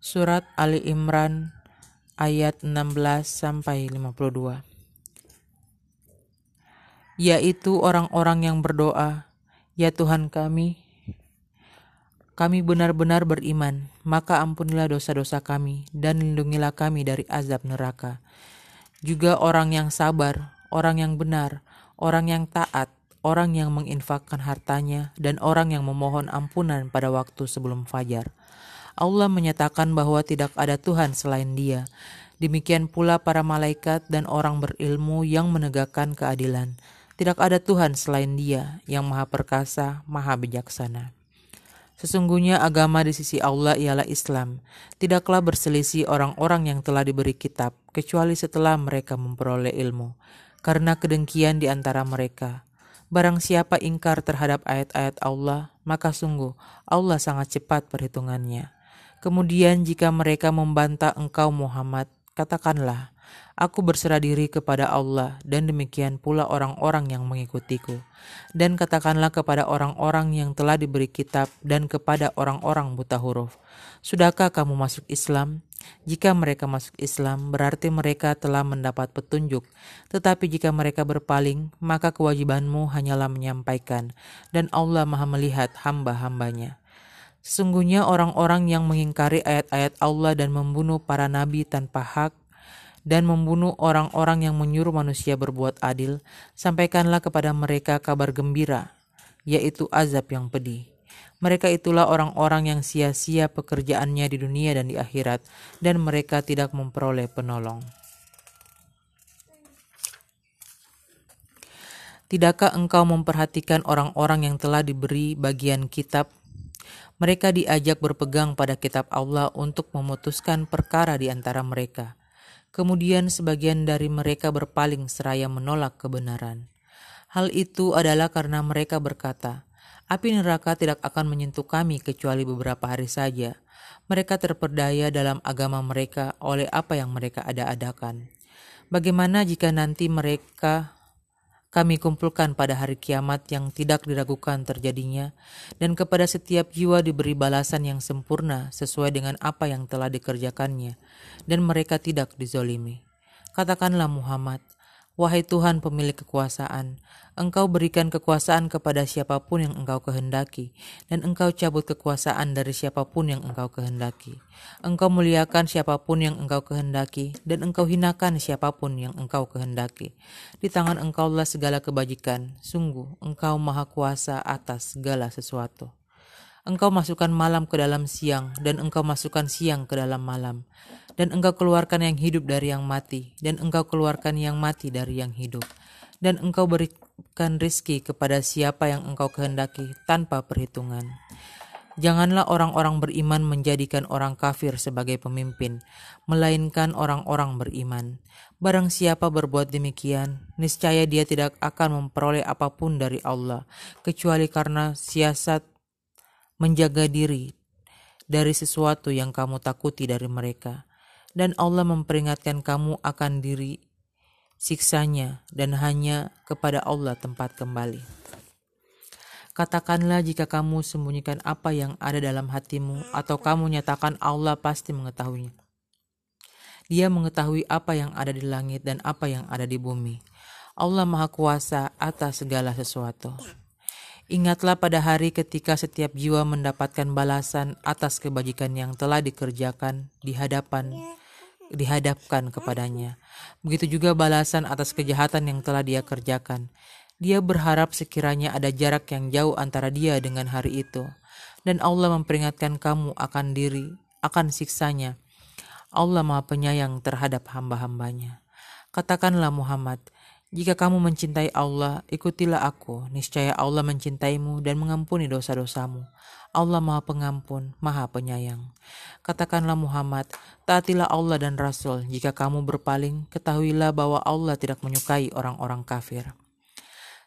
Surat Ali Imran ayat 16 sampai 52. Yaitu orang-orang yang berdoa, "Ya Tuhan kami, kami benar-benar beriman, maka ampunilah dosa-dosa kami dan lindungilah kami dari azab neraka." Juga orang yang sabar, orang yang benar, orang yang taat, orang yang menginfakkan hartanya, dan orang yang memohon ampunan pada waktu sebelum fajar. Allah menyatakan bahwa tidak ada Tuhan selain Dia. Demikian pula para malaikat dan orang berilmu yang menegakkan keadilan. Tidak ada Tuhan selain Dia yang Maha Perkasa, Maha Bijaksana. Sesungguhnya agama di sisi Allah ialah Islam. Tidaklah berselisih orang-orang yang telah diberi kitab, kecuali setelah mereka memperoleh ilmu, karena kedengkian di antara mereka. Barang siapa ingkar terhadap ayat-ayat Allah, maka sungguh Allah sangat cepat perhitungannya. Kemudian jika mereka membantah engkau Muhammad, katakanlah, Aku berserah diri kepada Allah dan demikian pula orang-orang yang mengikutiku. Dan katakanlah kepada orang-orang yang telah diberi kitab dan kepada orang-orang buta huruf. Sudahkah kamu masuk Islam? Jika mereka masuk Islam, berarti mereka telah mendapat petunjuk. Tetapi jika mereka berpaling, maka kewajibanmu hanyalah menyampaikan. Dan Allah maha melihat hamba-hambanya. Sesungguhnya orang-orang yang mengingkari ayat-ayat Allah dan membunuh para nabi tanpa hak dan membunuh orang-orang yang menyuruh manusia berbuat adil, sampaikanlah kepada mereka kabar gembira, yaitu azab yang pedih. Mereka itulah orang-orang yang sia-sia pekerjaannya di dunia dan di akhirat, dan mereka tidak memperoleh penolong. Tidakkah engkau memperhatikan orang-orang yang telah diberi bagian kitab mereka diajak berpegang pada kitab Allah untuk memutuskan perkara di antara mereka. Kemudian sebagian dari mereka berpaling seraya menolak kebenaran. Hal itu adalah karena mereka berkata, Api neraka tidak akan menyentuh kami kecuali beberapa hari saja. Mereka terperdaya dalam agama mereka oleh apa yang mereka ada-adakan. Bagaimana jika nanti mereka kami kumpulkan pada hari kiamat yang tidak diragukan terjadinya, dan kepada setiap jiwa diberi balasan yang sempurna sesuai dengan apa yang telah dikerjakannya, dan mereka tidak dizolimi. Katakanlah Muhammad, Wahai Tuhan pemilik kekuasaan, Engkau berikan kekuasaan kepada siapa pun yang Engkau kehendaki, dan Engkau cabut kekuasaan dari siapa pun yang Engkau kehendaki. Engkau muliakan siapa pun yang Engkau kehendaki, dan Engkau hinakan siapa pun yang Engkau kehendaki. Di tangan Engkaulah segala kebajikan, sungguh Engkau maha kuasa atas segala sesuatu. Engkau masukkan malam ke dalam siang, dan Engkau masukkan siang ke dalam malam dan engkau keluarkan yang hidup dari yang mati, dan engkau keluarkan yang mati dari yang hidup, dan engkau berikan rizki kepada siapa yang engkau kehendaki tanpa perhitungan. Janganlah orang-orang beriman menjadikan orang kafir sebagai pemimpin, melainkan orang-orang beriman. Barang siapa berbuat demikian, niscaya dia tidak akan memperoleh apa pun dari Allah, kecuali karena siasat menjaga diri dari sesuatu yang kamu takuti dari mereka dan Allah memperingatkan kamu akan diri siksanya dan hanya kepada Allah tempat kembali. Katakanlah jika kamu sembunyikan apa yang ada dalam hatimu atau kamu nyatakan Allah pasti mengetahuinya. Dia mengetahui apa yang ada di langit dan apa yang ada di bumi. Allah Maha Kuasa atas segala sesuatu. Ingatlah pada hari ketika setiap jiwa mendapatkan balasan atas kebajikan yang telah dikerjakan di hadapan dihadapkan kepadanya. Begitu juga balasan atas kejahatan yang telah dia kerjakan. Dia berharap sekiranya ada jarak yang jauh antara dia dengan hari itu. Dan Allah memperingatkan kamu akan diri, akan siksanya. Allah maha penyayang terhadap hamba-hambanya. Katakanlah Muhammad, jika kamu mencintai Allah, ikutilah aku. Niscaya Allah mencintaimu dan mengampuni dosa-dosamu. Allah Maha Pengampun, Maha Penyayang. Katakanlah Muhammad, taatilah Allah dan Rasul. Jika kamu berpaling, ketahuilah bahwa Allah tidak menyukai orang-orang kafir.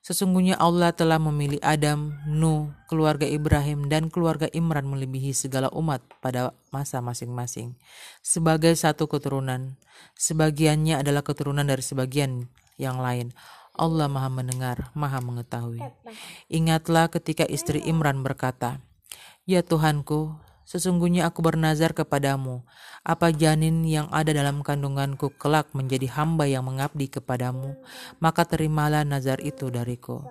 Sesungguhnya Allah telah memilih Adam, Nuh, keluarga Ibrahim, dan keluarga Imran melebihi segala umat pada masa masing-masing. Sebagai satu keturunan, sebagiannya adalah keturunan dari sebagian yang lain. Allah maha mendengar, maha mengetahui. Ingatlah ketika istri Imran berkata, Ya Tuhanku, Sesungguhnya aku bernazar kepadamu, apa janin yang ada dalam kandunganku kelak menjadi hamba yang mengabdi kepadamu, maka terimalah nazar itu dariku.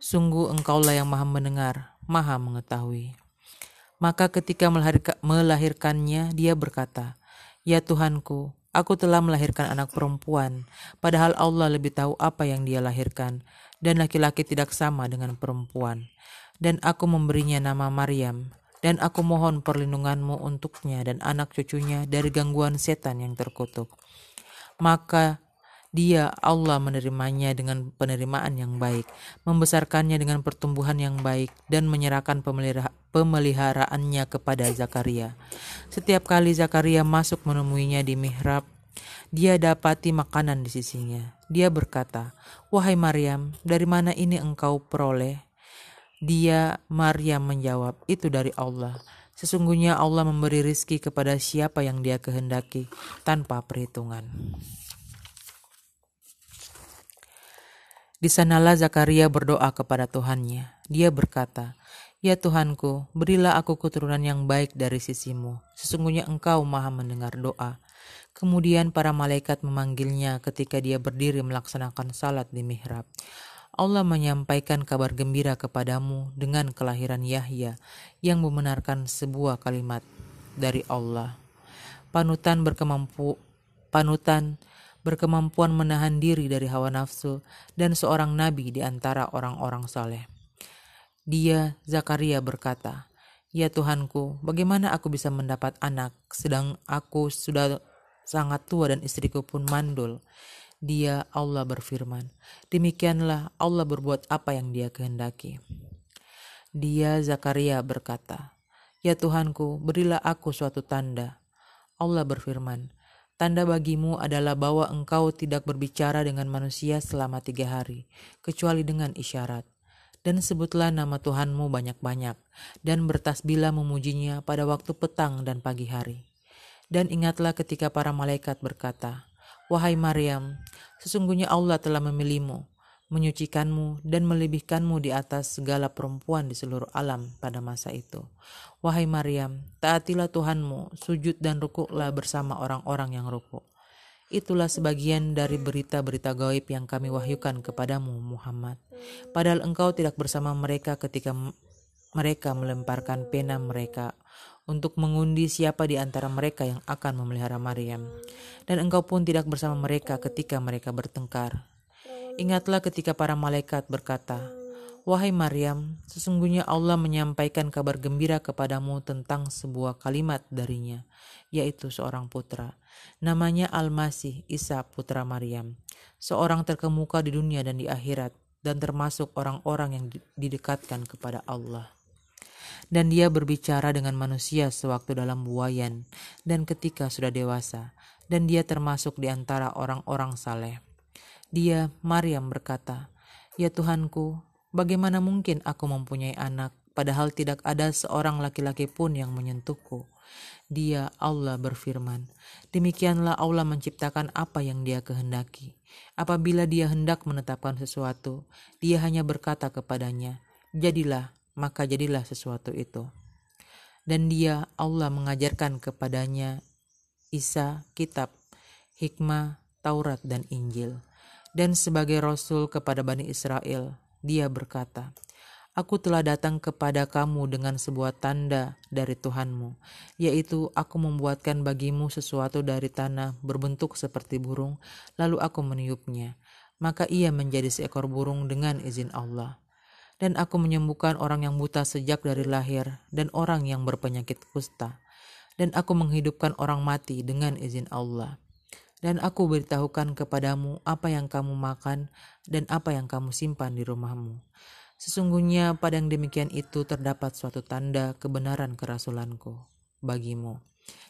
Sungguh engkaulah yang maha mendengar, maha mengetahui. Maka ketika melahirkannya, dia berkata, Ya Tuhanku, aku telah melahirkan anak perempuan, padahal Allah lebih tahu apa yang dia lahirkan, dan laki-laki tidak sama dengan perempuan. Dan aku memberinya nama Maryam, dan aku mohon perlindunganmu untuknya dan anak cucunya dari gangguan setan yang terkutuk. Maka dia Allah menerimanya dengan penerimaan yang baik, membesarkannya dengan pertumbuhan yang baik, dan menyerahkan pemeliharaannya kepada Zakaria. Setiap kali Zakaria masuk menemuinya di mihrab, dia dapati makanan di sisinya. Dia berkata, "Wahai Maryam, dari mana ini engkau peroleh?" Dia, Maryam menjawab, itu dari Allah. Sesungguhnya Allah memberi rizki kepada siapa yang dia kehendaki tanpa perhitungan. Di sanalah Zakaria berdoa kepada Tuhannya. Dia berkata, Ya Tuhanku, berilah aku keturunan yang baik dari sisimu. Sesungguhnya engkau maha mendengar doa. Kemudian para malaikat memanggilnya ketika dia berdiri melaksanakan salat di mihrab. Allah menyampaikan kabar gembira kepadamu dengan kelahiran Yahya yang membenarkan sebuah kalimat dari Allah. Panutan berkemampu panutan berkemampuan menahan diri dari hawa nafsu dan seorang nabi di antara orang-orang saleh. Dia Zakaria berkata, "Ya Tuhanku, bagaimana aku bisa mendapat anak sedang aku sudah sangat tua dan istriku pun mandul?" Dia Allah berfirman, demikianlah Allah berbuat apa yang dia kehendaki. Dia Zakaria berkata, Ya Tuhanku, berilah aku suatu tanda. Allah berfirman, Tanda bagimu adalah bahwa engkau tidak berbicara dengan manusia selama tiga hari, kecuali dengan isyarat. Dan sebutlah nama Tuhanmu banyak-banyak, dan bertasbihlah memujinya pada waktu petang dan pagi hari. Dan ingatlah ketika para malaikat berkata, Wahai Maryam, sesungguhnya Allah telah memilihmu, menyucikanmu, dan melebihkanmu di atas segala perempuan di seluruh alam pada masa itu. Wahai Maryam, taatilah Tuhanmu, sujud dan rukuklah bersama orang-orang yang rukuk. Itulah sebagian dari berita-berita gaib yang kami wahyukan kepadamu, Muhammad. Padahal engkau tidak bersama mereka ketika mereka melemparkan pena mereka untuk mengundi siapa di antara mereka yang akan memelihara Maryam. Dan engkau pun tidak bersama mereka ketika mereka bertengkar. Ingatlah ketika para malaikat berkata, Wahai Maryam, sesungguhnya Allah menyampaikan kabar gembira kepadamu tentang sebuah kalimat darinya, yaitu seorang putra. Namanya Al-Masih Isa putra Maryam, seorang terkemuka di dunia dan di akhirat, dan termasuk orang-orang yang didekatkan kepada Allah dan dia berbicara dengan manusia sewaktu dalam buayan dan ketika sudah dewasa, dan dia termasuk di antara orang-orang saleh. Dia, Maryam berkata, Ya Tuhanku, bagaimana mungkin aku mempunyai anak, padahal tidak ada seorang laki-laki pun yang menyentuhku. Dia, Allah berfirman, demikianlah Allah menciptakan apa yang dia kehendaki. Apabila dia hendak menetapkan sesuatu, dia hanya berkata kepadanya, Jadilah, maka jadilah sesuatu itu. Dan dia Allah mengajarkan kepadanya Isa kitab, hikmah, Taurat dan Injil. Dan sebagai rasul kepada Bani Israel, dia berkata, Aku telah datang kepada kamu dengan sebuah tanda dari Tuhanmu, yaitu aku membuatkan bagimu sesuatu dari tanah berbentuk seperti burung, lalu aku meniupnya. Maka ia menjadi seekor burung dengan izin Allah dan aku menyembuhkan orang yang buta sejak dari lahir dan orang yang berpenyakit kusta. Dan aku menghidupkan orang mati dengan izin Allah. Dan aku beritahukan kepadamu apa yang kamu makan dan apa yang kamu simpan di rumahmu. Sesungguhnya pada yang demikian itu terdapat suatu tanda kebenaran kerasulanku bagimu,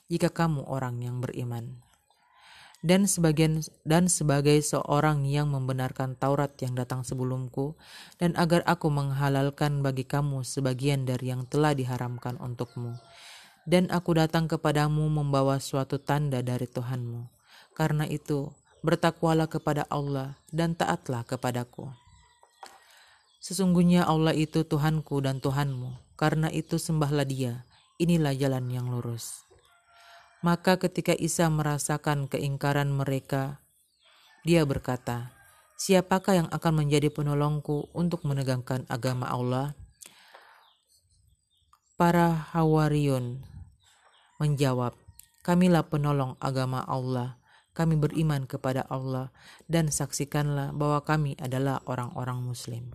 jika kamu orang yang beriman dan sebagian dan sebagai seorang yang membenarkan Taurat yang datang sebelumku dan agar aku menghalalkan bagi kamu sebagian dari yang telah diharamkan untukmu. Dan aku datang kepadamu membawa suatu tanda dari Tuhanmu. Karena itu bertakwalah kepada Allah dan taatlah kepadaku. Sesungguhnya Allah itu Tuhanku dan Tuhanmu. Karena itu sembahlah dia. Inilah jalan yang lurus. Maka ketika Isa merasakan keingkaran mereka, dia berkata, Siapakah yang akan menjadi penolongku untuk menegangkan agama Allah? Para Hawariun menjawab, Kamilah penolong agama Allah. Kami beriman kepada Allah dan saksikanlah bahwa kami adalah orang-orang Muslim.